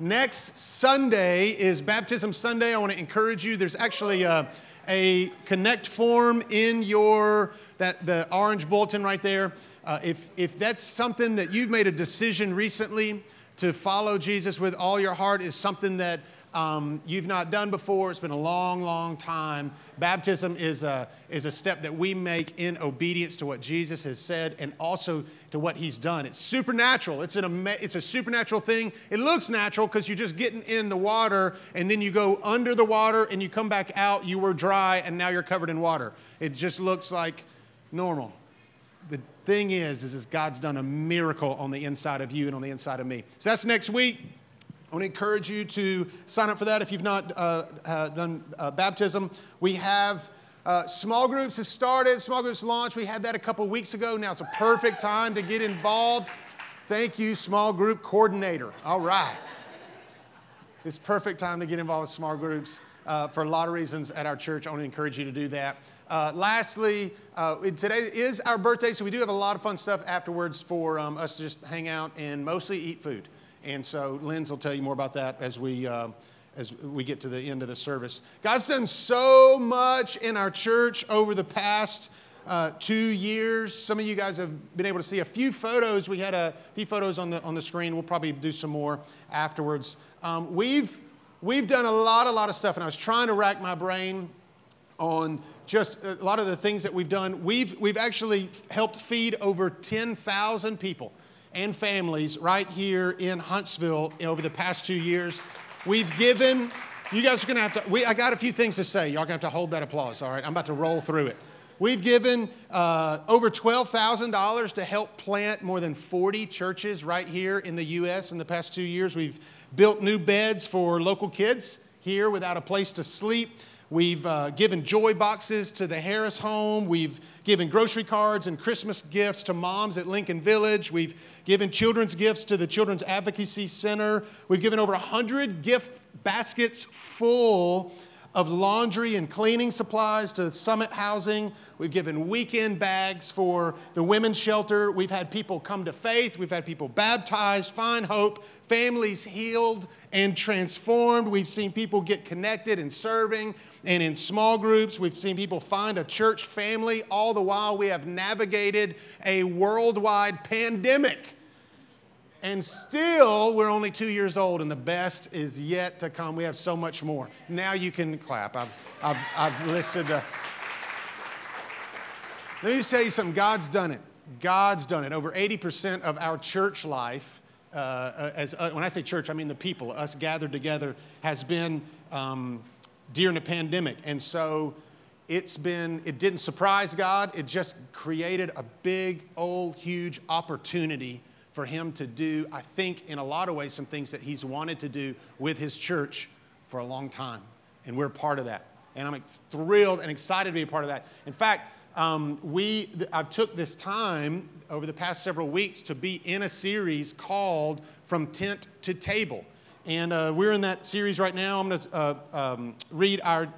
Next Sunday is Baptism Sunday. I want to encourage you. There's actually a, a connect form in your that the orange bulletin right there. Uh, if if that's something that you've made a decision recently to follow Jesus with all your heart, is something that um, you've not done before. It's been a long, long time. Baptism is a, is a step that we make in obedience to what Jesus has said and also to what he's done. It's supernatural. It's, an, it's a supernatural thing. It looks natural because you're just getting in the water and then you go under the water and you come back out. You were dry and now you're covered in water. It just looks like normal. The thing is, is, is God's done a miracle on the inside of you and on the inside of me. So that's next week. I want to encourage you to sign up for that if you've not uh, uh, done uh, baptism. We have uh, small groups have started, small groups launched. We had that a couple weeks ago. Now it's a perfect time to get involved. Thank you, small group coordinator. All right. It's perfect time to get involved with small groups uh, for a lot of reasons at our church. I want to encourage you to do that. Uh, lastly, today is our birthday, so we do have a lot of fun stuff afterwards for um, us to just hang out and mostly eat food. And so Linz will tell you more about that as we, uh, as we get to the end of the service. God's done so much in our church over the past uh, two years. Some of you guys have been able to see a few photos. We had a few photos on the, on the screen. We'll probably do some more afterwards. Um, we've, we've done a lot, a lot of stuff, and I was trying to rack my brain on just a lot of the things that we've done. We've, we've actually helped feed over 10,000 people and families right here in Huntsville over the past two years. We've given, you guys are gonna have to, we, I got a few things to say. Y'all gonna have to hold that applause, all right? I'm about to roll through it. We've given uh, over $12,000 to help plant more than 40 churches right here in the U.S. in the past two years. We've built new beds for local kids here without a place to sleep. We've uh, given joy boxes to the Harris home. We've given grocery cards and Christmas gifts to moms at Lincoln Village. We've given children's gifts to the Children's Advocacy Center. We've given over 100 gift baskets full of laundry and cleaning supplies to Summit Housing. We've given weekend bags for the women's shelter. We've had people come to faith. We've had people baptized, find hope, families healed and transformed. We've seen people get connected and serving and in small groups. We've seen people find a church family. All the while, we have navigated a worldwide pandemic. And still, we're only two years old, and the best is yet to come. We have so much more. Now you can clap. I've, I've, I've listed. Let me just tell you something God's done it. God's done it. Over 80% of our church life, uh, uh, as, uh, when I say church, I mean the people, us gathered together, has been um, during the pandemic. And so it's been, it didn't surprise God, it just created a big, old, huge opportunity for him to do, I think, in a lot of ways, some things that he's wanted to do with his church for a long time. And we're part of that. And I'm thrilled and excited to be a part of that. In fact, um, we, I've took this time over the past several weeks to be in a series called From Tent to Table. And uh, we're in that series right now. I'm going to uh, um, read our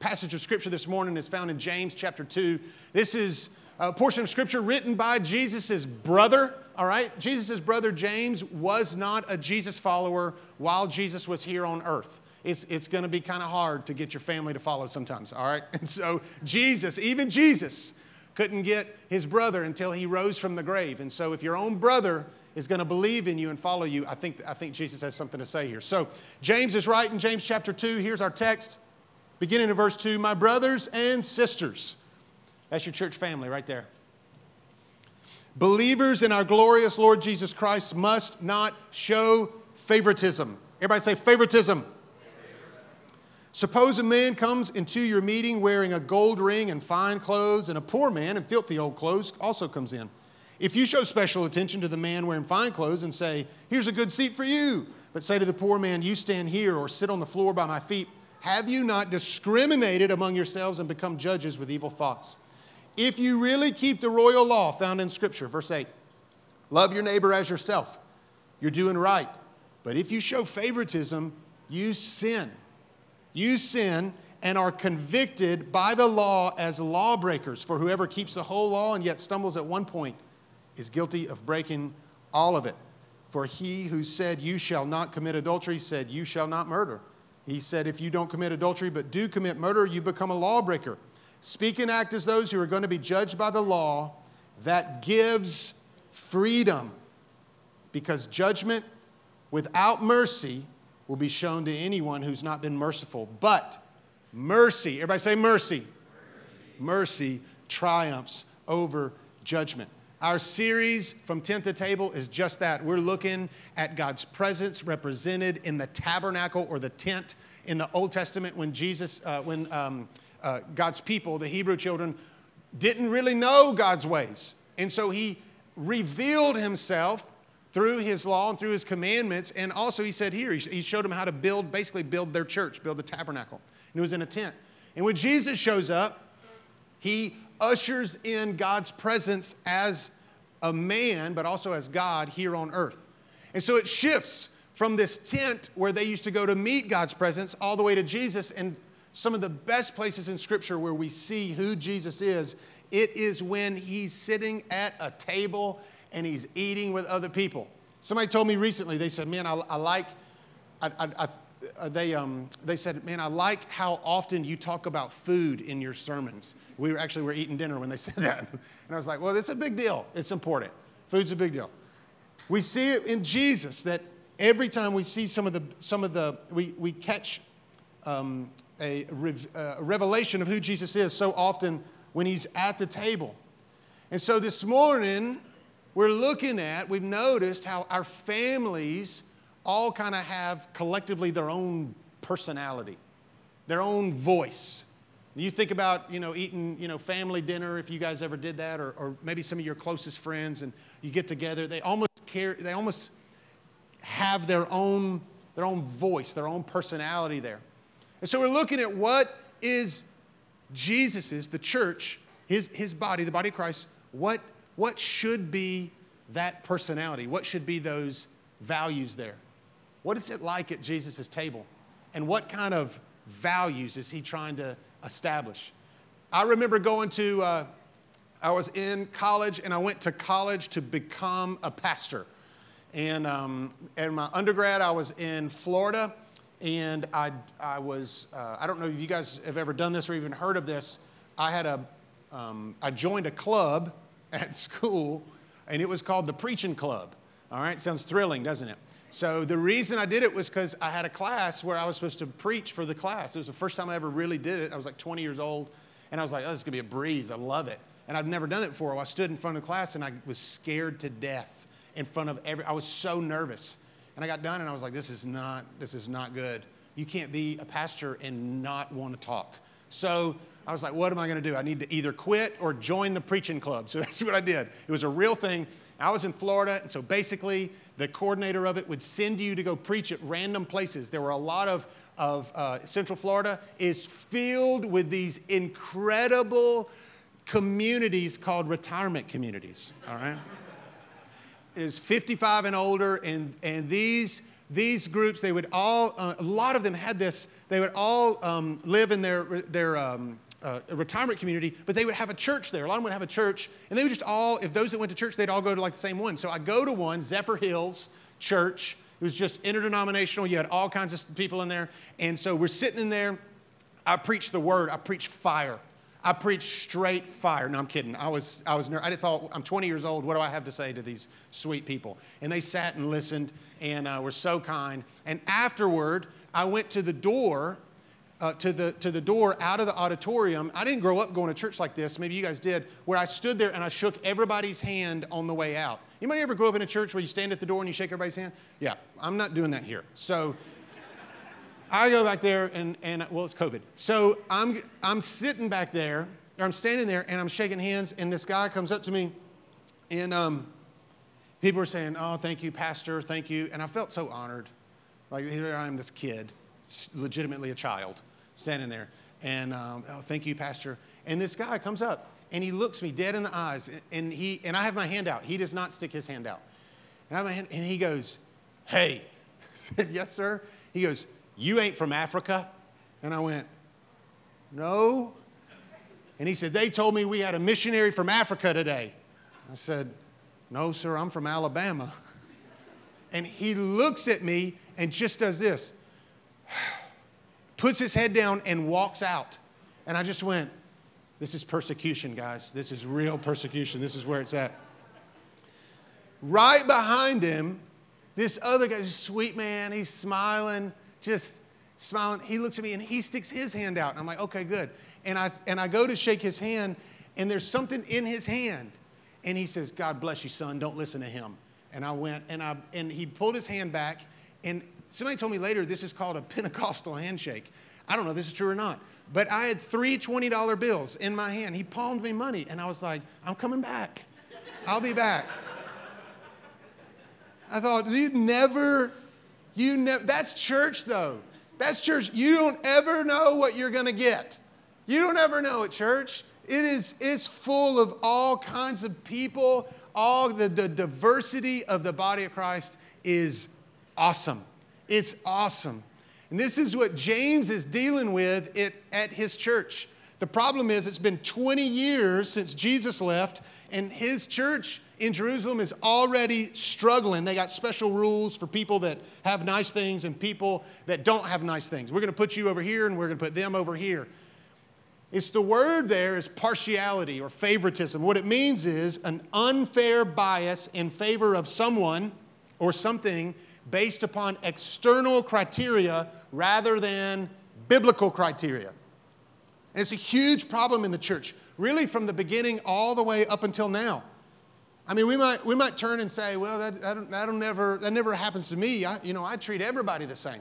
passage of scripture this morning. It's found in James chapter 2. This is a portion of scripture written by Jesus' brother all right? Jesus' brother James was not a Jesus follower while Jesus was here on earth. It's, it's going to be kind of hard to get your family to follow sometimes, all right? And so, Jesus, even Jesus, couldn't get his brother until he rose from the grave. And so, if your own brother is going to believe in you and follow you, I think, I think Jesus has something to say here. So, James is writing, James chapter 2. Here's our text, beginning in verse 2 My brothers and sisters, that's your church family right there. Believers in our glorious Lord Jesus Christ must not show favoritism. Everybody say favoritism. Suppose a man comes into your meeting wearing a gold ring and fine clothes, and a poor man in filthy old clothes also comes in. If you show special attention to the man wearing fine clothes and say, Here's a good seat for you, but say to the poor man, You stand here or sit on the floor by my feet, have you not discriminated among yourselves and become judges with evil thoughts? If you really keep the royal law found in Scripture, verse 8, love your neighbor as yourself, you're doing right. But if you show favoritism, you sin. You sin and are convicted by the law as lawbreakers. For whoever keeps the whole law and yet stumbles at one point is guilty of breaking all of it. For he who said, You shall not commit adultery, said, You shall not murder. He said, If you don't commit adultery but do commit murder, you become a lawbreaker. Speak and act as those who are going to be judged by the law that gives freedom. Because judgment without mercy will be shown to anyone who's not been merciful. But mercy, everybody say mercy. Mercy, mercy triumphs over judgment. Our series from tent to table is just that. We're looking at God's presence represented in the tabernacle or the tent in the Old Testament when Jesus, uh, when um, uh, God's people, the Hebrew children, didn't really know God's ways. And so he revealed himself through his law and through his commandments. And also, he said here, he showed them how to build, basically, build their church, build the tabernacle. And it was in a tent. And when Jesus shows up, he ushers in God's presence as a man, but also as God here on earth. And so it shifts from this tent where they used to go to meet God's presence all the way to Jesus. And some of the best places in Scripture where we see who Jesus is, it is when he's sitting at a table and he's eating with other people. Somebody told me recently, they said, Man, I, I like, I, I, uh, they, um, they said, Man, I like how often you talk about food in your sermons. We were actually were eating dinner when they said that. And I was like, Well, it's a big deal. It's important. Food's a big deal. We see it in Jesus that every time we see some of the, some of the we, we catch um, a, rev, uh, a revelation of who Jesus is so often when he's at the table. And so this morning, we're looking at, we've noticed how our families all kind of have collectively their own personality, their own voice. You think about, you know, eating, you know, family dinner if you guys ever did that, or, or maybe some of your closest friends, and you get together. They almost care. They almost have their own, their own voice, their own personality there. And so we're looking at what is Jesus's, the church, his, his body, the body of Christ. What what should be that personality? What should be those values there? What is it like at Jesus' table? And what kind of values is he trying to establish? I remember going to, uh, I was in college and I went to college to become a pastor. And um, in my undergrad, I was in Florida and I, I was, uh, I don't know if you guys have ever done this or even heard of this. I had a, um, I joined a club at school, and it was called the Preaching Club. All right, sounds thrilling, doesn't it? So the reason I did it was because I had a class where I was supposed to preach for the class. It was the first time I ever really did it. I was like 20 years old, and I was like, oh, this is gonna be a breeze. I love it. And I've never done it before. I stood in front of the class, and I was scared to death in front of every. I was so nervous, and I got done, and I was like, this is not, this is not good. You can't be a pastor and not want to talk. So I was like, what am I going to do? I need to either quit or join the preaching club. So that's what I did. It was a real thing. I was in Florida, and so basically, the coordinator of it would send you to go preach at random places. There were a lot of, of uh, Central Florida is filled with these incredible communities called retirement communities. All right, is 55 and older, and and these these groups they would all uh, a lot of them had this. They would all um, live in their their um, uh, retirement community, but they would have a church there. A lot of them would have a church, and they would just all, if those that went to church, they'd all go to like the same one. So I go to one, Zephyr Hills Church. It was just interdenominational. You had all kinds of people in there. And so we're sitting in there. I preach the word, I preach fire. I preach straight fire. No, I'm kidding. I was, I was, nervous. I thought, I'm 20 years old. What do I have to say to these sweet people? And they sat and listened and uh, were so kind. And afterward, I went to the door uh, to, the, to the door out of the auditorium. I didn't grow up going to church like this. Maybe you guys did, where I stood there and I shook everybody's hand on the way out. Anybody ever grow up in a church where you stand at the door and you shake everybody's hand? Yeah, I'm not doing that here. So I go back there and, and well, it's COVID. So I'm, I'm sitting back there, or I'm standing there and I'm shaking hands, and this guy comes up to me and um, people were saying, Oh, thank you, Pastor, thank you. And I felt so honored. Like, here I am, this kid legitimately a child standing there. And um, oh, thank you, Pastor. And this guy comes up and he looks me dead in the eyes. And, he, and I have my hand out. He does not stick his hand out. And, I have my hand, and he goes, Hey. I said, Yes, sir. He goes, You ain't from Africa? And I went, No. And he said, They told me we had a missionary from Africa today. I said, No, sir, I'm from Alabama. And he looks at me and just does this puts his head down and walks out. And I just went, This is persecution, guys. This is real persecution. This is where it's at. Right behind him, this other guy, this sweet man, he's smiling, just smiling. He looks at me and he sticks his hand out. And I'm like, okay, good. And I, and I go to shake his hand, and there's something in his hand. And he says, God bless you, son. Don't listen to him. And I went, and, I, and he pulled his hand back. And somebody told me later this is called a Pentecostal handshake. I don't know if this is true or not. But I had three $20 bills in my hand. He palmed me money. And I was like, I'm coming back. I'll be back. I thought, you'd never, you know, that's church though. That's church. You don't ever know what you're going to get. You don't ever know at church. It is, it's full of all kinds of people. All the, the diversity of the body of Christ is awesome. It's awesome. And this is what James is dealing with it, at his church. The problem is, it's been 20 years since Jesus left, and his church in Jerusalem is already struggling. They got special rules for people that have nice things and people that don't have nice things. We're going to put you over here and we're going to put them over here. It's the word there is partiality or favoritism. What it means is an unfair bias in favor of someone or something based upon external criteria rather than biblical criteria. And it's a huge problem in the church, really from the beginning all the way up until now. I mean, we might, we might turn and say, well, that, that, that'll never, that never happens to me. I, you know, I treat everybody the same.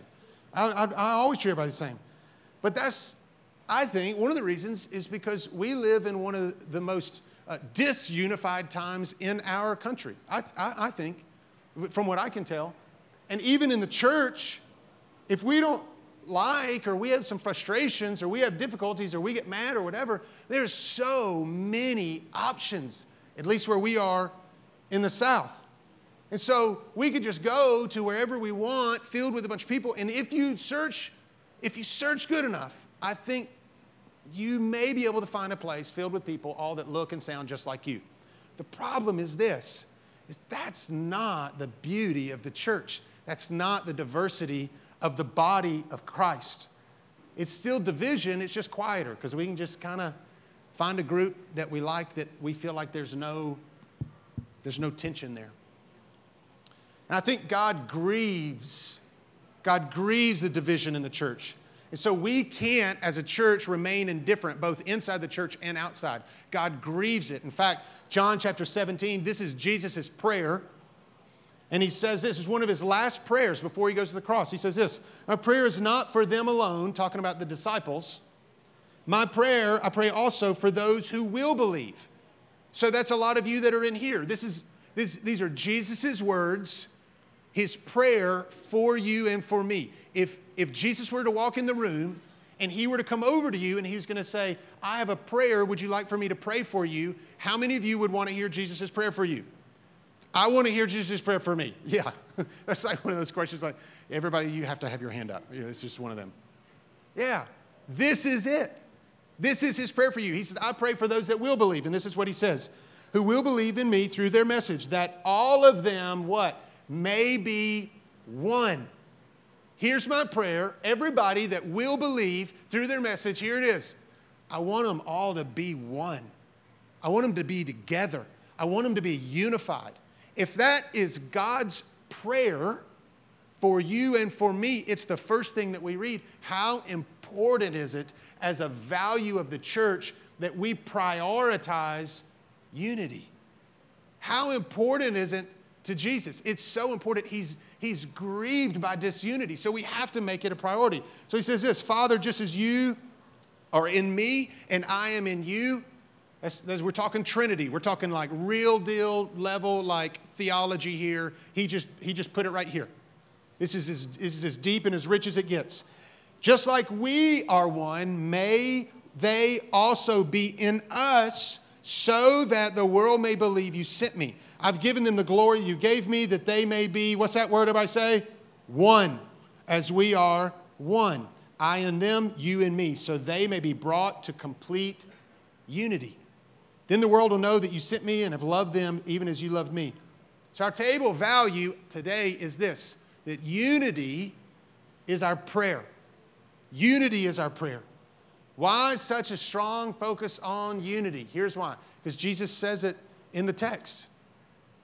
I, I, I always treat everybody the same. But that's, I think, one of the reasons is because we live in one of the most uh, disunified times in our country. I, I, I think, from what I can tell. And even in the church, if we don't like or we have some frustrations or we have difficulties or we get mad or whatever, there's so many options at least where we are in the South. And so we could just go to wherever we want, filled with a bunch of people. And if you search, if you search good enough, I think you may be able to find a place filled with people all that look and sound just like you. The problem is this is that's not the beauty of the church. That's not the diversity of the body of Christ. It's still division, it's just quieter because we can just kind of Find a group that we like that we feel like there's no, there's no tension there. And I think God grieves. God grieves the division in the church. And so we can't, as a church, remain indifferent, both inside the church and outside. God grieves it. In fact, John chapter 17, this is Jesus' prayer. And he says this is one of his last prayers before he goes to the cross. He says this My prayer is not for them alone, talking about the disciples my prayer, I pray also for those who will believe. So that's a lot of you that are in here. This is, this, these are Jesus' words, his prayer for you and for me. If, if Jesus were to walk in the room and he were to come over to you and he was going to say, I have a prayer, would you like for me to pray for you? How many of you would want to hear Jesus' prayer for you? I want to hear Jesus' prayer for me. Yeah. That's like one of those questions like, everybody, you have to have your hand up. You know, it's just one of them. Yeah. This is it. This is his prayer for you. He says, I pray for those that will believe. And this is what he says who will believe in me through their message, that all of them, what? May be one. Here's my prayer. Everybody that will believe through their message, here it is. I want them all to be one. I want them to be together. I want them to be unified. If that is God's prayer for you and for me, it's the first thing that we read. How important is it as a value of the church that we prioritize unity. How important is it to Jesus? It's so important. He's, he's grieved by disunity. So we have to make it a priority. So he says this Father, just as you are in me and I am in you, as, we're talking Trinity, we're talking like real deal level, like theology here. He just, he just put it right here. This is, as, this is as deep and as rich as it gets. Just like we are one, may they also be in us, so that the world may believe you sent me. I've given them the glory you gave me, that they may be, what's that word I say? One, as we are one. I and them, you and me, so they may be brought to complete unity. Then the world will know that you sent me and have loved them even as you loved me. So, our table value today is this that unity is our prayer. Unity is our prayer. Why such a strong focus on unity? Here's why because Jesus says it in the text.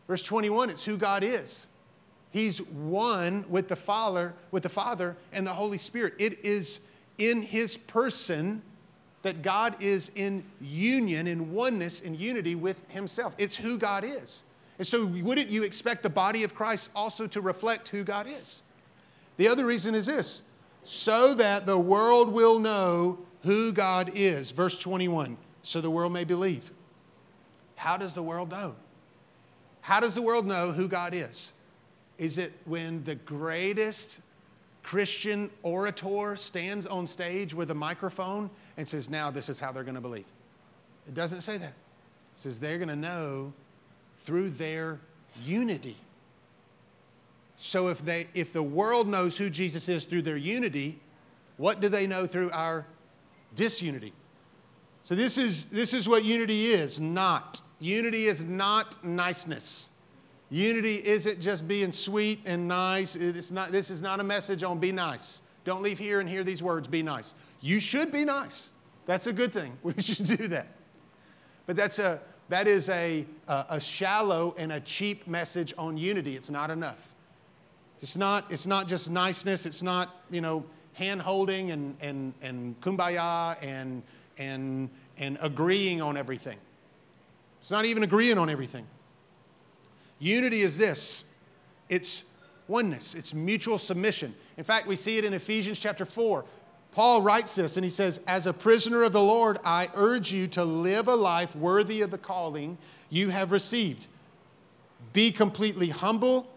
Verse 21, it's who God is. He's one with the Father, with the Father and the Holy Spirit. It is in his person that God is in union, in oneness, in unity with himself. It's who God is. And so, wouldn't you expect the body of Christ also to reflect who God is? The other reason is this so that the world will know who God is. Verse 21 so the world may believe. How does the world know? How does the world know who God is? Is it when the greatest Christian orator stands on stage with a microphone and says, Now this is how they're going to believe? It doesn't say that. It says they're going to know through their unity. So if, they, if the world knows who Jesus is through their unity, what do they know through our disunity? So this is, this is what unity is not. Unity is not niceness. Unity isn't just being sweet and nice. It is not, this is not a message on be nice. Don't leave here and hear these words be nice. You should be nice. That's a good thing. We should do that. But that's a, that is a, a, a shallow and a cheap message on unity. It's not enough. It's not, it's not just niceness. It's not, you know, hand holding and, and, and kumbaya and, and, and agreeing on everything. It's not even agreeing on everything. Unity is this it's oneness, it's mutual submission. In fact, we see it in Ephesians chapter 4. Paul writes this and he says, As a prisoner of the Lord, I urge you to live a life worthy of the calling you have received. Be completely humble,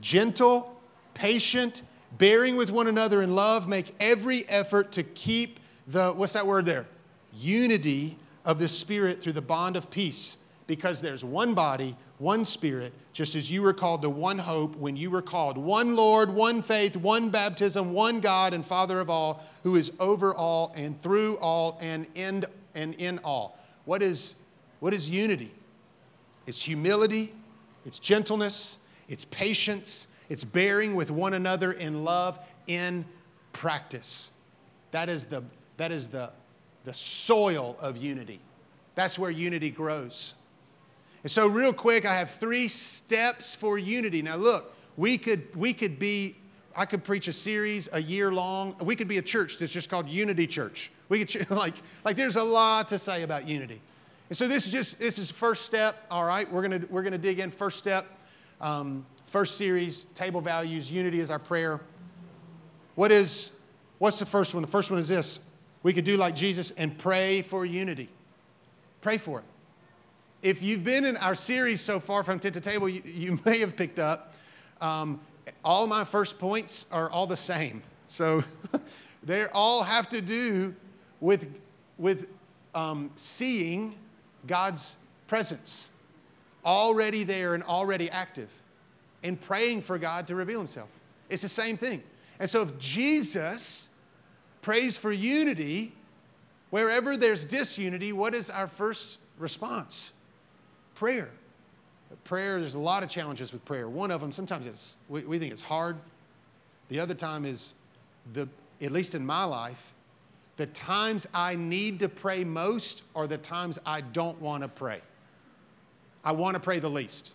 gentle, patient, bearing with one another in love. Make every effort to keep the, what's that word there? Unity of the Spirit through the bond of peace because there's one body, one spirit, just as you were called to one hope when you were called, one Lord, one faith, one baptism, one God and Father of all, who is over all and through all and in and in all. What is what is unity? It's humility, it's gentleness, it's patience, it's bearing with one another in love in practice. That is the that is the the soil of unity. That's where unity grows. And so, real quick, I have three steps for unity. Now, look, we could, we could be, I could preach a series a year long. We could be a church that's just called Unity Church. We could, like, like there's a lot to say about unity. And so, this is just, this is first step, all right? We're gonna, we're gonna dig in. First step, um, first series, table values, unity is our prayer. What is, what's the first one? The first one is this we could do like Jesus and pray for unity. Pray for it if you've been in our series so far from Tent to Table, you, you may have picked up um, all my first points are all the same. So they all have to do with, with um, seeing God's presence already there and already active and praying for God to reveal himself. It's the same thing. And so if Jesus prays for unity, wherever there's disunity, what is our first response? prayer. Prayer, there's a lot of challenges with prayer. One of them, sometimes it's, we, we think it's hard. The other time is, the, at least in my life, the times I need to pray most are the times I don't want to pray. I want to pray the least.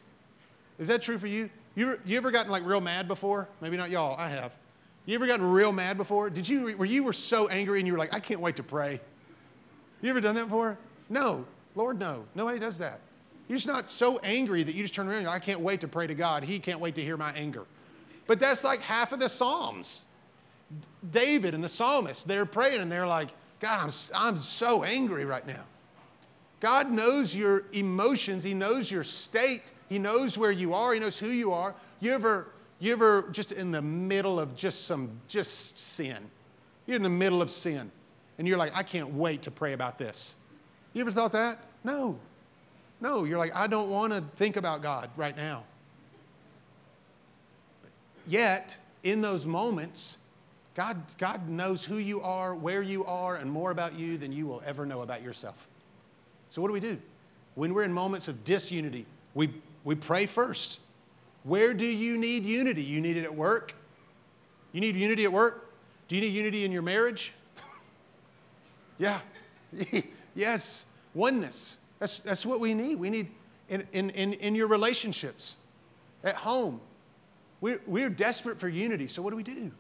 Is that true for you? You, you ever gotten like real mad before? Maybe not y'all, I have. You ever gotten real mad before? Did you, where you were so angry and you were like, I can't wait to pray? You ever done that before? No, Lord, no. Nobody does that. You're just not so angry that you just turn around and go, I can't wait to pray to God. He can't wait to hear my anger. But that's like half of the Psalms. David and the psalmist, they're praying and they're like, God, I'm, I'm so angry right now. God knows your emotions. He knows your state. He knows where you are. He knows who you are. You ever, you ever just in the middle of just some, just sin? You're in the middle of sin. And you're like, I can't wait to pray about this. You ever thought that? No. No, you're like, I don't want to think about God right now. Yet, in those moments, God, God knows who you are, where you are, and more about you than you will ever know about yourself. So, what do we do? When we're in moments of disunity, we, we pray first. Where do you need unity? You need it at work? You need unity at work? Do you need unity in your marriage? yeah. yes. Oneness. That's, that's what we need. We need in, in, in, in your relationships, at home. We're, we're desperate for unity. So what do we do?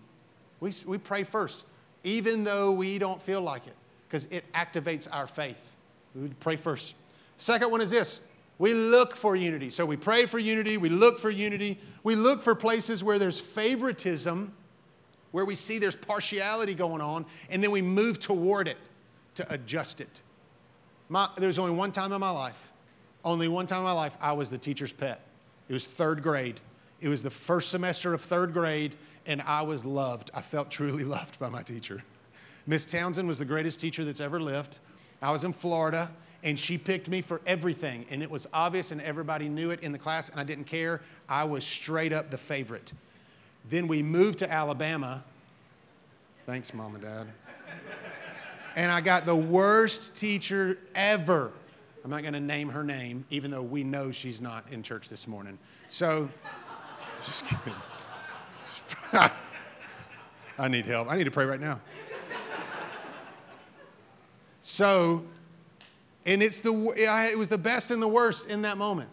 We, we pray first, even though we don't feel like it, because it activates our faith. We pray first. Second one is this we look for unity. So we pray for unity, we look for unity, we look for places where there's favoritism, where we see there's partiality going on, and then we move toward it to adjust it. My, there was only one time in my life, only one time in my life, I was the teacher's pet. It was third grade. It was the first semester of third grade, and I was loved. I felt truly loved by my teacher. Miss Townsend was the greatest teacher that's ever lived. I was in Florida, and she picked me for everything. And it was obvious, and everybody knew it in the class, and I didn't care. I was straight up the favorite. Then we moved to Alabama. Thanks, mom and dad. and I got the worst teacher ever. I'm not going to name her name, even though we know she's not in church this morning. So, just kidding. I need help. I need to pray right now. So, and it's the, it was the best and the worst in that moment.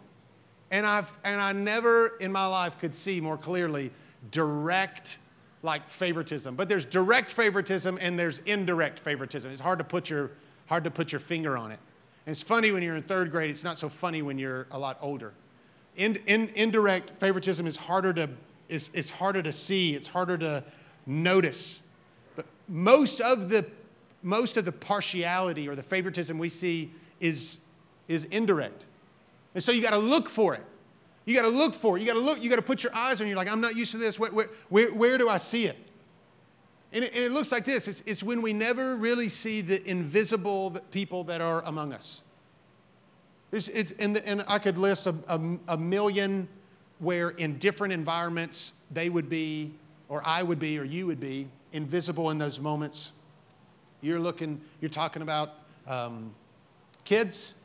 And, I've, and I never in my life could see more clearly direct like favoritism. But there's direct favoritism and there's indirect favoritism. It's hard to put your, hard to put your finger on it. And it's funny when you're in third grade, it's not so funny when you're a lot older. In, in, indirect favoritism is harder, to, is, is harder to see, it's harder to notice. But most of the most of the partiality or the favoritism we see is, is indirect. And so you got to look for it. You got to look for it. You got to look, you got to put your eyes on. You're like, I'm not used to this. Where, where, where, where do I see it? And, it? and it looks like this it's, it's when we never really see the invisible people that are among us. It's, it's and, and I could list a, a, a million where in different environments they would be, or I would be, or you would be, invisible in those moments. You're looking, you're talking about um, kids,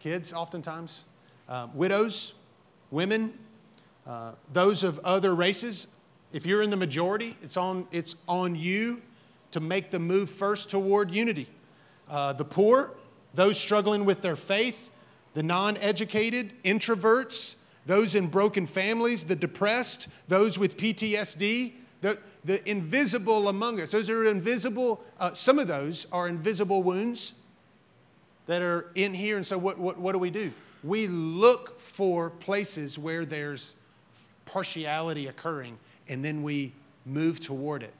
kids oftentimes, uh, widows, women, uh, those of other races. If you're in the majority, it's on, it's on you to make the move first toward unity. Uh, the poor, those struggling with their faith, the non educated, introverts, those in broken families, the depressed, those with PTSD, the, the invisible among us. Those are invisible, uh, some of those are invisible wounds that are in here. And so, what, what, what do we do? We look for places where there's partiality occurring, and then we move toward it.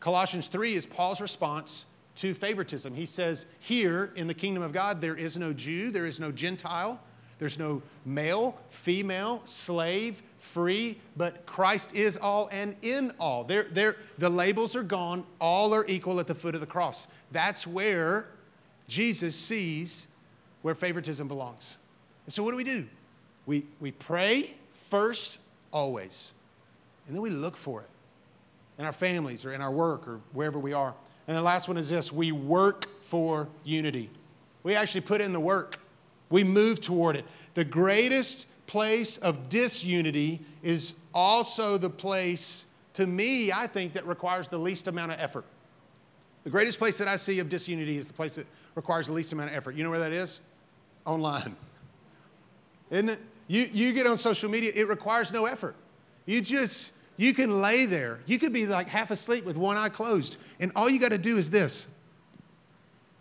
Colossians 3 is Paul's response to favoritism. He says, Here in the kingdom of God, there is no Jew, there is no Gentile, there's no male, female, slave, free, but Christ is all and in all. They're, they're, the labels are gone, all are equal at the foot of the cross. That's where Jesus sees where favoritism belongs. And so, what do we do? We, we pray first, always, and then we look for it in our families or in our work or wherever we are. And the last one is this we work for unity. We actually put in the work. We move toward it. The greatest place of disunity is also the place, to me, I think, that requires the least amount of effort. The greatest place that I see of disunity is the place that requires the least amount of effort. You know where that is? Online. Isn't it? You, you get on social media, it requires no effort. You just, you can lay there. You could be like half asleep with one eye closed, and all you got to do is this.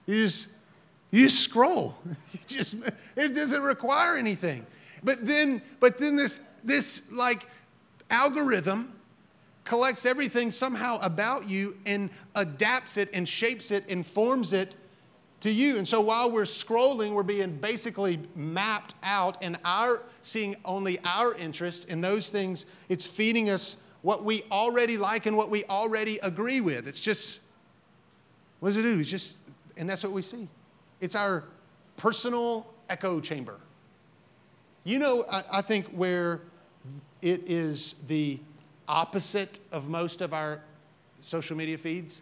You just you scroll. You just, it doesn't require anything. But then, but then this, this like algorithm collects everything somehow about you and adapts it and shapes it and forms it to you. And so while we're scrolling, we're being basically mapped out and our seeing only our interests in those things. It's feeding us what we already like and what we already agree with. It's just, what does it do? It's just, and that's what we see. It's our personal echo chamber. You know, I, I think where it is the opposite of most of our social media feeds?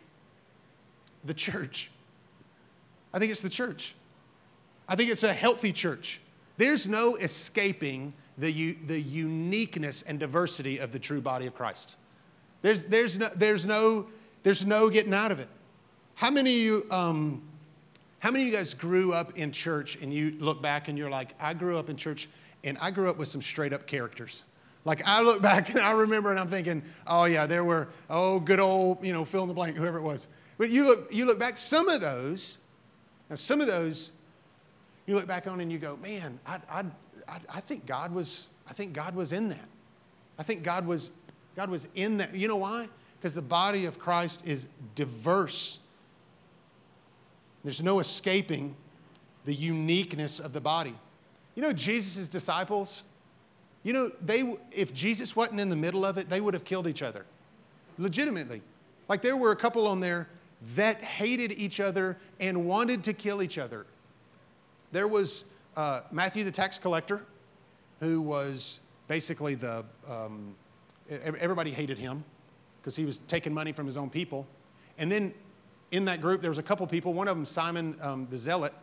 The church. I think it's the church. I think it's a healthy church. There's no escaping the, the uniqueness and diversity of the true body of Christ. There's, there's, no, there's, no, there's no getting out of it. How many of you, um, how many of you guys grew up in church and you look back and you're like, I grew up in church and I grew up with some straight up characters? Like I look back and I remember and I'm thinking, oh yeah, there were, oh, good old, you know, fill in the blank, whoever it was. But you look, you look back, some of those, now some of those, you look back on and you go, man, I, I, I, I think God was, I think God was in that. I think God was, God was in that. You know why? Because the body of Christ is diverse. There's no escaping the uniqueness of the body. You know, Jesus' disciples, you know, they, if Jesus wasn't in the middle of it, they would have killed each other. Legitimately. Like there were a couple on there that hated each other and wanted to kill each other. There was uh, Matthew the tax collector, who was basically the, um, everybody hated him because he was taking money from his own people. And then in that group, there was a couple people. One of them, Simon um, the Zealot.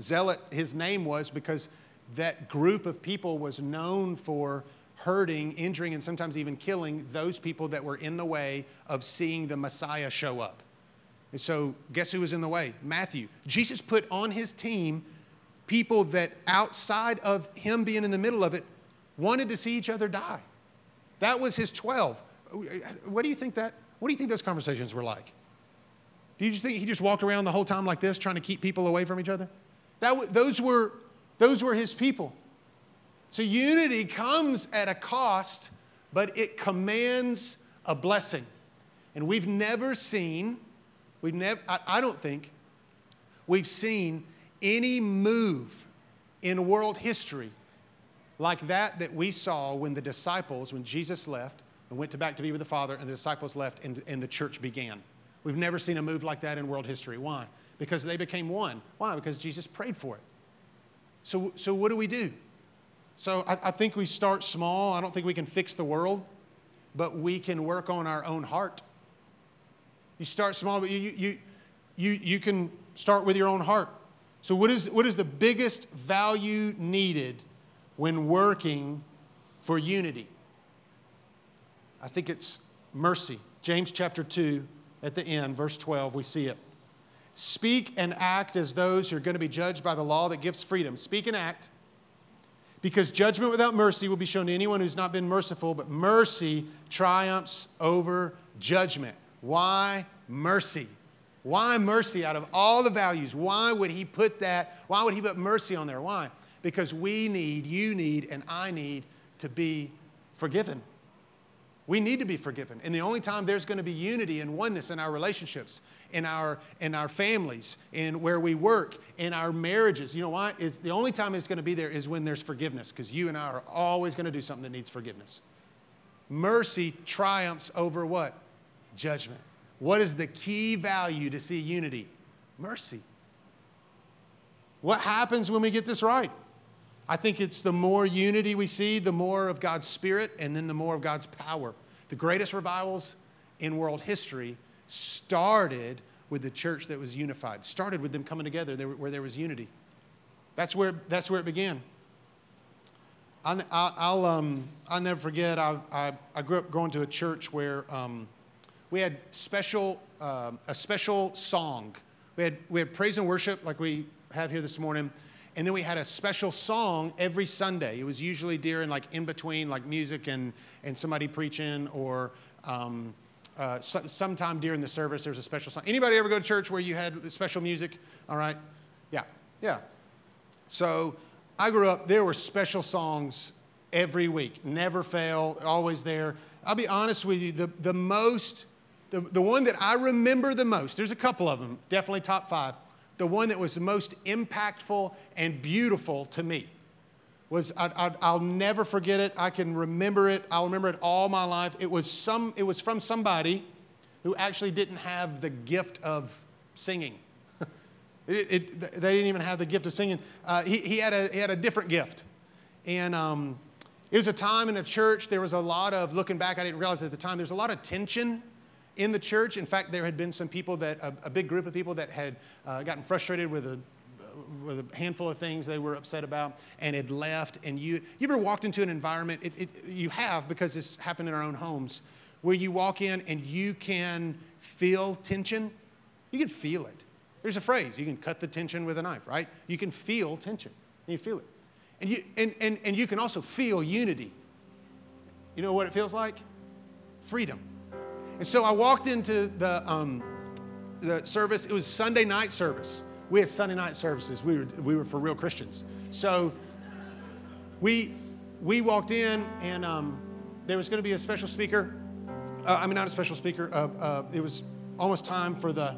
Zealot, his name was because that group of people was known for hurting, injuring, and sometimes even killing those people that were in the way of seeing the Messiah show up. And so, guess who was in the way? Matthew. Jesus put on his team people that outside of him being in the middle of it wanted to see each other die. That was his 12. What do you think that what do you think those conversations were like? Do you just think he just walked around the whole time like this trying to keep people away from each other? That, those, were, those were his people. So unity comes at a cost, but it commands a blessing. And we've never seen, we've never, I, I don't think, we've seen any move in world history like that that we saw when the disciples, when Jesus left and went to back to be with the Father, and the disciples left and, and the church began. We've never seen a move like that in world history. Why? Because they became one. Why? Because Jesus prayed for it. So, so what do we do? So I, I think we start small. I don't think we can fix the world, but we can work on our own heart. You start small, but you, you, you, you can start with your own heart. So, what is, what is the biggest value needed when working for unity? I think it's mercy. James chapter 2, at the end, verse 12, we see it. Speak and act as those who are going to be judged by the law that gives freedom. Speak and act, because judgment without mercy will be shown to anyone who's not been merciful, but mercy triumphs over judgment. Why mercy? Why mercy out of all the values? Why would he put that? Why would he put mercy on there? Why? Because we need, you need, and I need to be forgiven. We need to be forgiven. And the only time there's going to be unity and oneness in our relationships, in our, in our families, in where we work, in our marriages. You know why? It's, the only time it's going to be there is when there's forgiveness, because you and I are always going to do something that needs forgiveness. Mercy triumphs over what? Judgment. What is the key value to see unity? Mercy. What happens when we get this right? I think it's the more unity we see, the more of God's Spirit, and then the more of God's power. The greatest revivals in world history started with the church that was unified, started with them coming together where there was unity. That's where, that's where it began. I, will um, I'll never forget, I, I, I, grew up going to a church where um, we had special, uh, a special song. We had, we had praise and worship like we have here this morning. And then we had a special song every Sunday. It was usually during, like, in between, like, music and, and somebody preaching or um, uh, so, sometime during the service, there was a special song. Anybody ever go to church where you had special music? All right? Yeah, yeah. So I grew up, there were special songs every week, never fail, always there. I'll be honest with you, the, the most the, the one that I remember the most, there's a couple of them, definitely top five. The one that was most impactful and beautiful to me was I, will never forget it. I can remember it. I'll remember it all my life. It was, some, it was from somebody who actually didn't have the gift of singing. it, it, they didn't even have the gift of singing. Uh, he, he, had a, he had a different gift. And um, it was a time in a church, there was a lot of, looking back, I didn't realize at the time, there's a lot of tension in the church. In fact, there had been some people that, a, a big group of people that had uh, gotten frustrated with a, with a handful of things they were upset about and had left. And you, you ever walked into an environment? It, it, you have because it's happened in our own homes, where you walk in and you can feel tension. You can feel it. There's a phrase you can cut the tension with a knife, right? You can feel tension. You feel it. And you, and, and, and you can also feel unity. You know what it feels like? Freedom. And so I walked into the, um, the service. It was Sunday night service. We had Sunday night services. We were, we were for real Christians. So we, we walked in, and um, there was going to be a special speaker. Uh, I mean, not a special speaker. Uh, uh, it was almost time for the,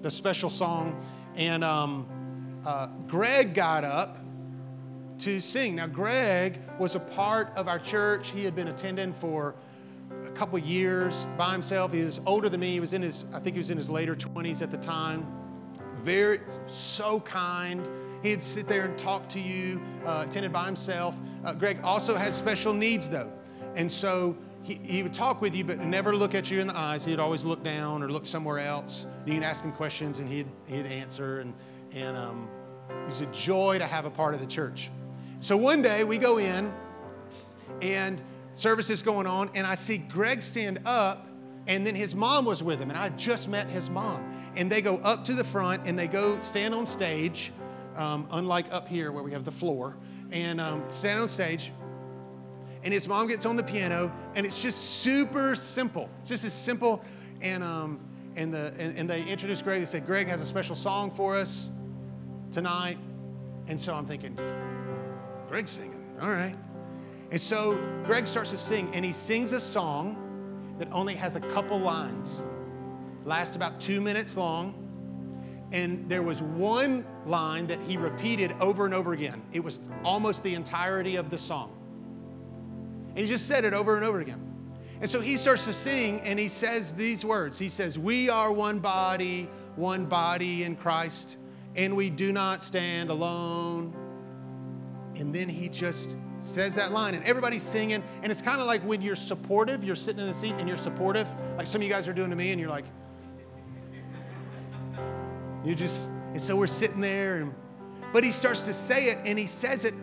the special song. And um, uh, Greg got up to sing. Now, Greg was a part of our church. He had been attending for a couple years by himself. He was older than me. He was in his, I think he was in his later 20s at the time. Very, so kind. He'd sit there and talk to you, uh, attended by himself. Uh, Greg also had special needs, though. And so he, he would talk with you, but never look at you in the eyes. He'd always look down or look somewhere else. You can ask him questions, and he'd, he'd answer. And, and um, it was a joy to have a part of the church. So one day we go in, and service is going on, and I see Greg stand up, and then his mom was with him, and I just met his mom. And they go up to the front and they go stand on stage, um, unlike up here where we have the floor, and um, stand on stage. And his mom gets on the piano, and it's just super simple. It's just as simple. And, um, and, the, and, and they introduce Greg. They said, Greg has a special song for us tonight. And so I'm thinking, Greg's singing. All right. And so Greg starts to sing, and he sings a song that only has a couple lines, lasts about two minutes long. And there was one line that he repeated over and over again. It was almost the entirety of the song. And he just said it over and over again. And so he starts to sing and he says these words He says, We are one body, one body in Christ, and we do not stand alone. And then he just says that line and everybody's singing and it's kind of like when you're supportive you're sitting in the seat and you're supportive like some of you guys are doing to me and you're like you just and so we're sitting there and but he starts to say it and he says it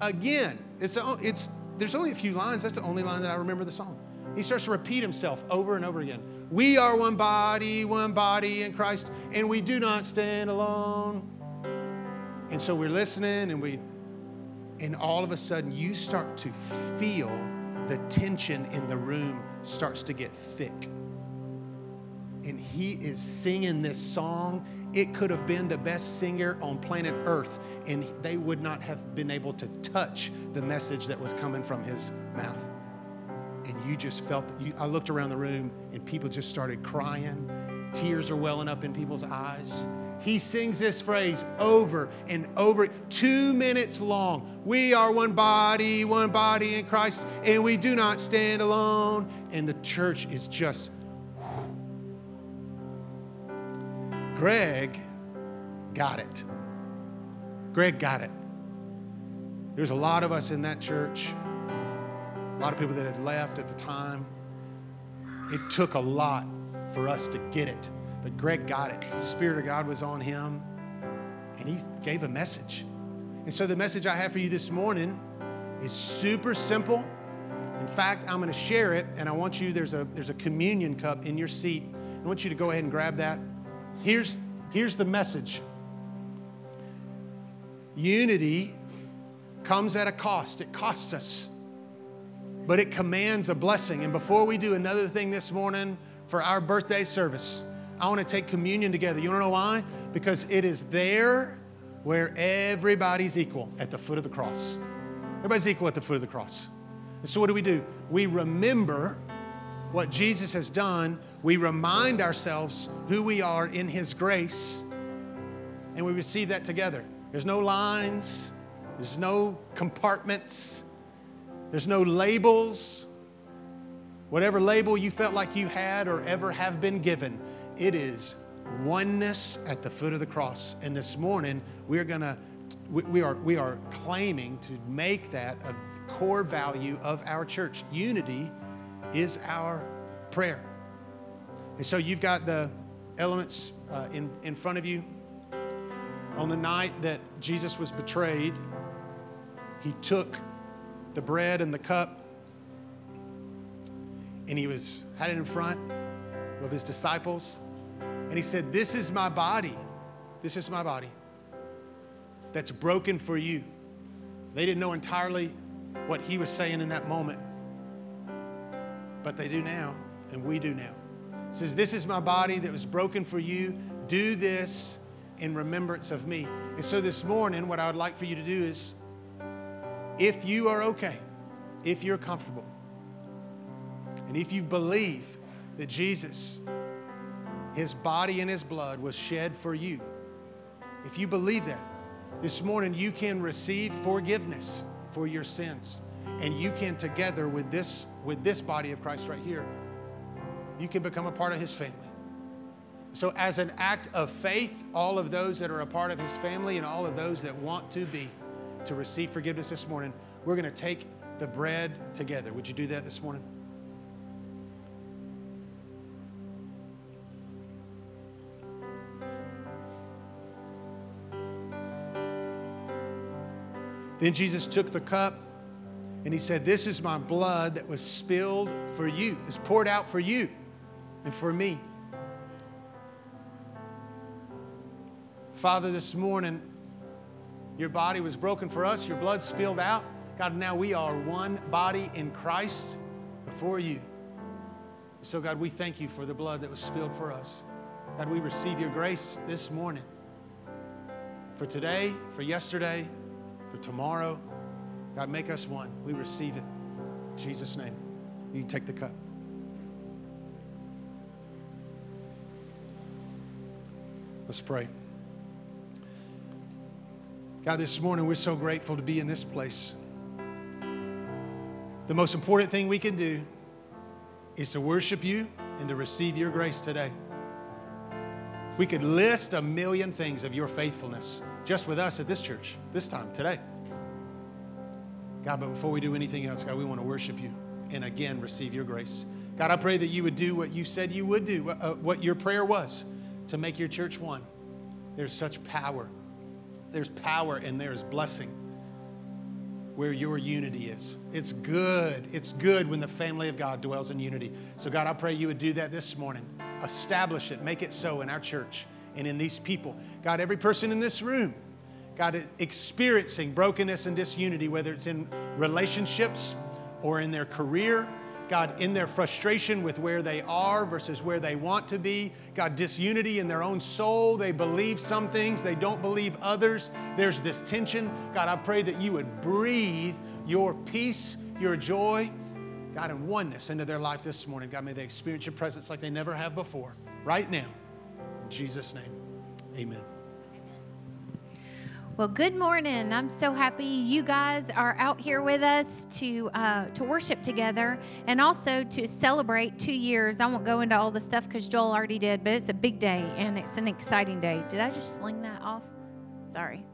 again. It's it's there's only a few lines that's the only line that i remember the song. He starts to repeat himself over and over again. We are one body one body in christ and we do not stand alone. And so we're listening and we and all of a sudden you start to feel the tension in the room starts to get thick. And he is singing this song. It could have been the best singer on planet Earth, and they would not have been able to touch the message that was coming from his mouth. And you just felt, you, I looked around the room, and people just started crying. Tears are welling up in people's eyes he sings this phrase over and over, two minutes long. We are one body, one body in Christ, and we do not stand alone. And the church is just. Greg got it. Greg got it. There's a lot of us in that church, a lot of people that had left at the time. It took a lot for us to get it. But Greg got it. The Spirit of God was on him, and he gave a message. And so, the message I have for you this morning is super simple. In fact, I'm going to share it, and I want you, there's a, there's a communion cup in your seat. I want you to go ahead and grab that. Here's, here's the message Unity comes at a cost, it costs us, but it commands a blessing. And before we do another thing this morning for our birthday service, I want to take communion together. You want to know why? Because it is there where everybody's equal at the foot of the cross. Everybody's equal at the foot of the cross. And so, what do we do? We remember what Jesus has done, we remind ourselves who we are in His grace, and we receive that together. There's no lines, there's no compartments, there's no labels. Whatever label you felt like you had or ever have been given, it is oneness at the foot of the cross. And this morning, we're going to, we are, we are claiming to make that a core value of our church. Unity is our prayer. And so you've got the elements uh, in, in front of you. On the night that Jesus was betrayed, he took the bread and the cup and he was had it in front of his disciples and he said, "This is my body. This is my body that's broken for you." They didn't know entirely what he was saying in that moment, but they do now, and we do now. Says, This is my body that was broken for you. Do this in remembrance of me. And so this morning, what I would like for you to do is if you are okay, if you're comfortable, and if you believe that Jesus, his body and his blood was shed for you, if you believe that, this morning you can receive forgiveness for your sins. And you can together with this with this body of Christ right here, you can become a part of his family. So as an act of faith, all of those that are a part of his family and all of those that want to be to receive forgiveness this morning, we're going to take the bread together. Would you do that this morning? Then Jesus took the cup and he said, This is my blood that was spilled for you, is poured out for you and for me. Father, this morning, your body was broken for us, your blood spilled out. God, now we are one body in Christ before you. So, God, we thank you for the blood that was spilled for us. God, we receive your grace this morning for today, for yesterday, for tomorrow. God, make us one. We receive it. In Jesus' name. You take the cup. Let's pray. God, this morning we're so grateful to be in this place. The most important thing we can do is to worship you and to receive your grace today. We could list a million things of your faithfulness just with us at this church, this time, today. God, but before we do anything else, God, we want to worship you and again receive your grace. God, I pray that you would do what you said you would do, uh, what your prayer was to make your church one. There's such power. There's power and there's blessing where your unity is. It's good. It's good when the family of God dwells in unity. So, God, I pray you would do that this morning. Establish it, make it so in our church and in these people. God, every person in this room, God, experiencing brokenness and disunity, whether it's in relationships or in their career, God, in their frustration with where they are versus where they want to be. God, disunity in their own soul. They believe some things, they don't believe others. There's this tension. God, I pray that you would breathe your peace, your joy, God, and oneness into their life this morning. God, may they experience your presence like they never have before, right now. In Jesus' name, amen. Well, good morning. I'm so happy you guys are out here with us to uh, to worship together and also to celebrate two years. I won't go into all the stuff because Joel already did, but it's a big day and it's an exciting day. Did I just sling that off? Sorry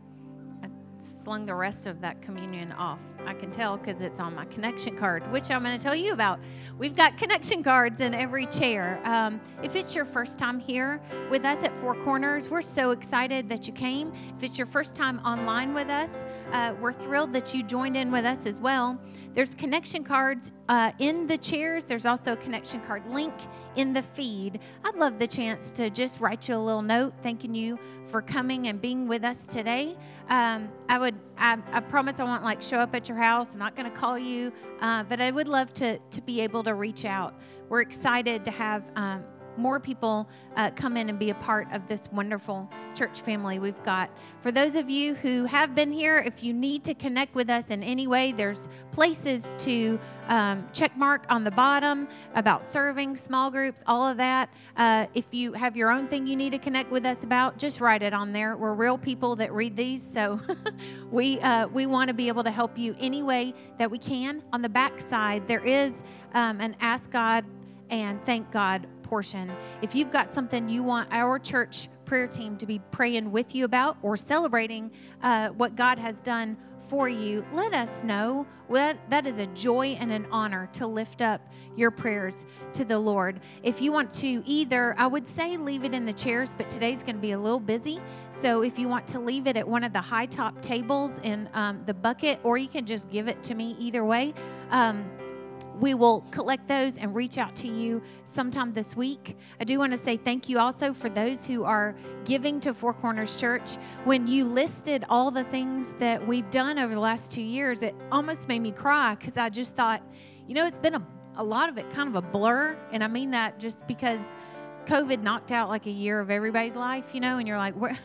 I slung the rest of that communion off. I can tell because it's on my connection card, which I'm going to tell you about. We've got connection cards in every chair. Um, if it's your first time here with us at Four Corners, we're so excited that you came. If it's your first time online with us, uh, we're thrilled that you joined in with us as well. There's connection cards uh, in the chairs. There's also a connection card link in the feed. I'd love the chance to just write you a little note thanking you for coming and being with us today. Um, I would, I, I, promise I won't like show up at your house. I'm not going to call you, uh, but I would love to to be able to reach out. We're excited to have um, more people uh, come in and be a part of this wonderful church family we've got. For those of you who have been here, if you need to connect with us in any way, there's places to um, check mark on the bottom about serving, small groups, all of that. Uh, if you have your own thing you need to connect with us about, just write it on there. We're real people that read these, so we uh, we want to be able to help you any way that we can. On the back side, there is um, an Ask God and Thank God portion. If you've got something you want our church prayer team to be praying with you about or celebrating uh, what God has done for you, let us know. That, that is a joy and an honor to lift up your prayers to the Lord. If you want to either, I would say leave it in the chairs, but today's going to be a little busy. So if you want to leave it at one of the high top tables in um, the bucket, or you can just give it to me either way. Um, we will collect those and reach out to you sometime this week. I do want to say thank you also for those who are giving to Four Corners Church. When you listed all the things that we've done over the last two years, it almost made me cry because I just thought, you know, it's been a, a lot of it kind of a blur. And I mean that just because COVID knocked out like a year of everybody's life, you know, and you're like, where?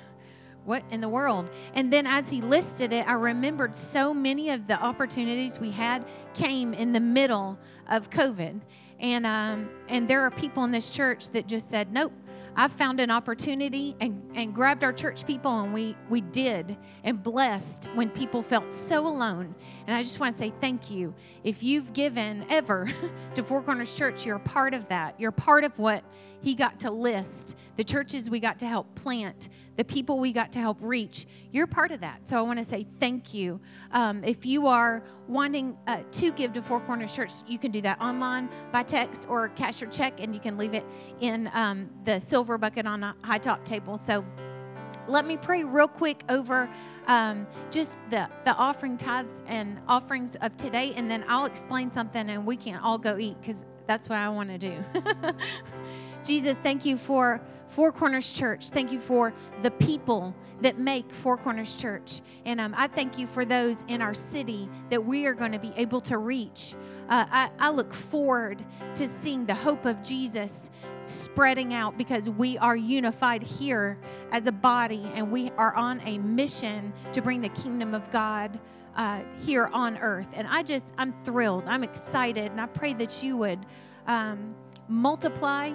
What in the world? And then as he listed it, I remembered so many of the opportunities we had came in the middle of COVID. And, um, and there are people in this church that just said, nope, I found an opportunity and, and grabbed our church people, and we, we did and blessed when people felt so alone. And I just want to say thank you. If you've given ever to Four Corners Church, you're a part of that. You're part of what he got to list, the churches we got to help plant, the people we got to help reach. You're part of that. So I want to say thank you. Um, if you are wanting uh, to give to Four Corners Church, you can do that online by text or cash your check, and you can leave it in um, the silver bucket on a high top table. So let me pray real quick over um, just the, the offering tithes and offerings of today, and then I'll explain something and we can all go eat because that's what I want to do. Jesus, thank you for Four Corners Church. Thank you for the people that make Four Corners Church. And um, I thank you for those in our city that we are going to be able to reach. Uh, I, I look forward to seeing the hope of Jesus spreading out because we are unified here as a body and we are on a mission to bring the kingdom of God uh, here on earth. And I just, I'm thrilled. I'm excited. And I pray that you would um, multiply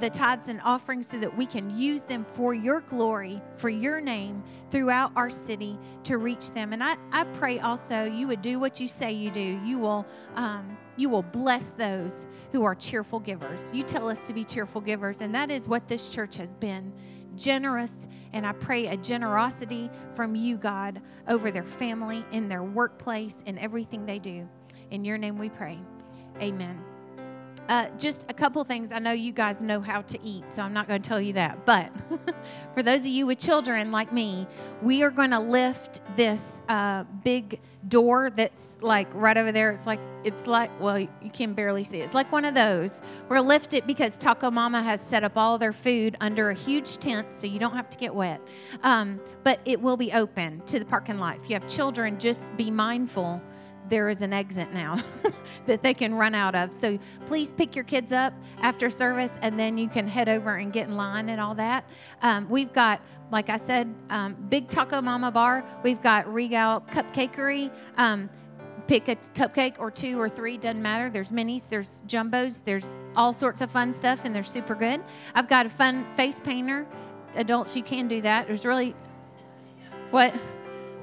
the tithes and offerings so that we can use them for your glory, for your name throughout our city to reach them. And I, I pray also you would do what you say you do. You will, um, you will bless those who are cheerful givers. You tell us to be cheerful givers, and that is what this church has been generous. And I pray a generosity from you, God, over their family, in their workplace, in everything they do. In your name we pray. Amen. Uh, just a couple things. I know you guys know how to eat, so I'm not going to tell you that. But for those of you with children like me, we are going to lift this uh, big door that's like right over there. It's like, it's like, well, you can barely see it. It's like one of those. We're to lift it because Taco Mama has set up all their food under a huge tent so you don't have to get wet. Um, but it will be open to the parking lot. If you have children, just be mindful there is an exit now that they can run out of. So please pick your kids up after service and then you can head over and get in line and all that. Um, we've got, like I said, um, Big Taco Mama Bar. We've got Regal Cupcakery. Um, pick a cupcake or two or three, doesn't matter. There's minis, there's jumbos, there's all sorts of fun stuff, and they're super good. I've got a fun face painter. Adults, you can do that. There's really, what?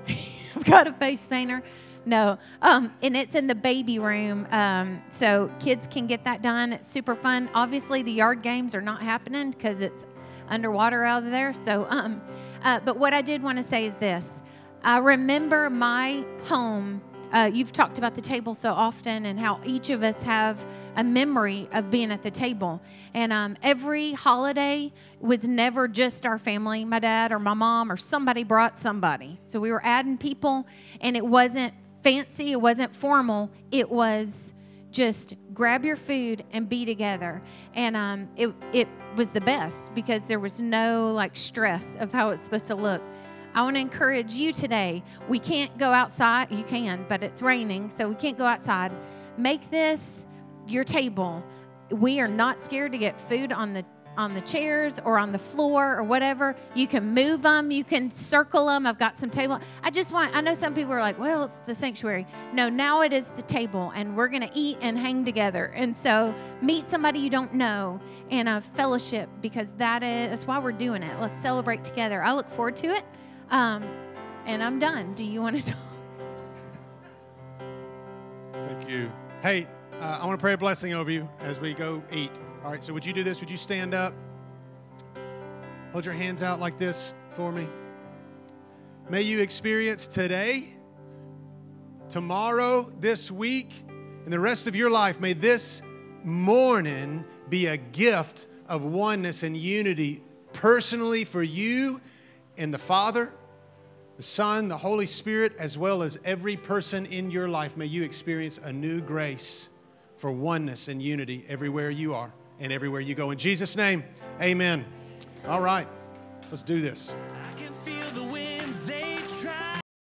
I've got a face painter no. Um, and it's in the baby room. Um, so kids can get that done. It's super fun. Obviously, the yard games are not happening because it's underwater out of there. So, um, uh, but what I did want to say is this I remember my home. Uh, you've talked about the table so often and how each of us have a memory of being at the table. And um, every holiday was never just our family, my dad or my mom or somebody brought somebody. So we were adding people, and it wasn't fancy, it wasn't formal, it was just grab your food and be together. And um, it, it was the best because there was no like stress of how it's supposed to look. I want to encourage you today. We can't go outside. You can, but it's raining, so we can't go outside. Make this your table. We are not scared to get food on the on the chairs or on the floor or whatever. You can move them, you can circle them. I've got some table. I just want, I know some people are like, well, it's the sanctuary. No, now it is the table, and we're going to eat and hang together. And so meet somebody you don't know and a fellowship because that is why we're doing it. Let's celebrate together. I look forward to it. Um, and I'm done. Do you want to talk? Thank you. Hey, uh, I want to pray a blessing over you as we go eat. All right, so would you do this? Would you stand up? Hold your hands out like this for me. May you experience today tomorrow, this week, and the rest of your life, may this morning be a gift of oneness and unity personally for you and the Father, the Son, the Holy Spirit, as well as every person in your life. May you experience a new grace for oneness and unity everywhere you are and everywhere you go. In Jesus' name, amen. All right, let's do this.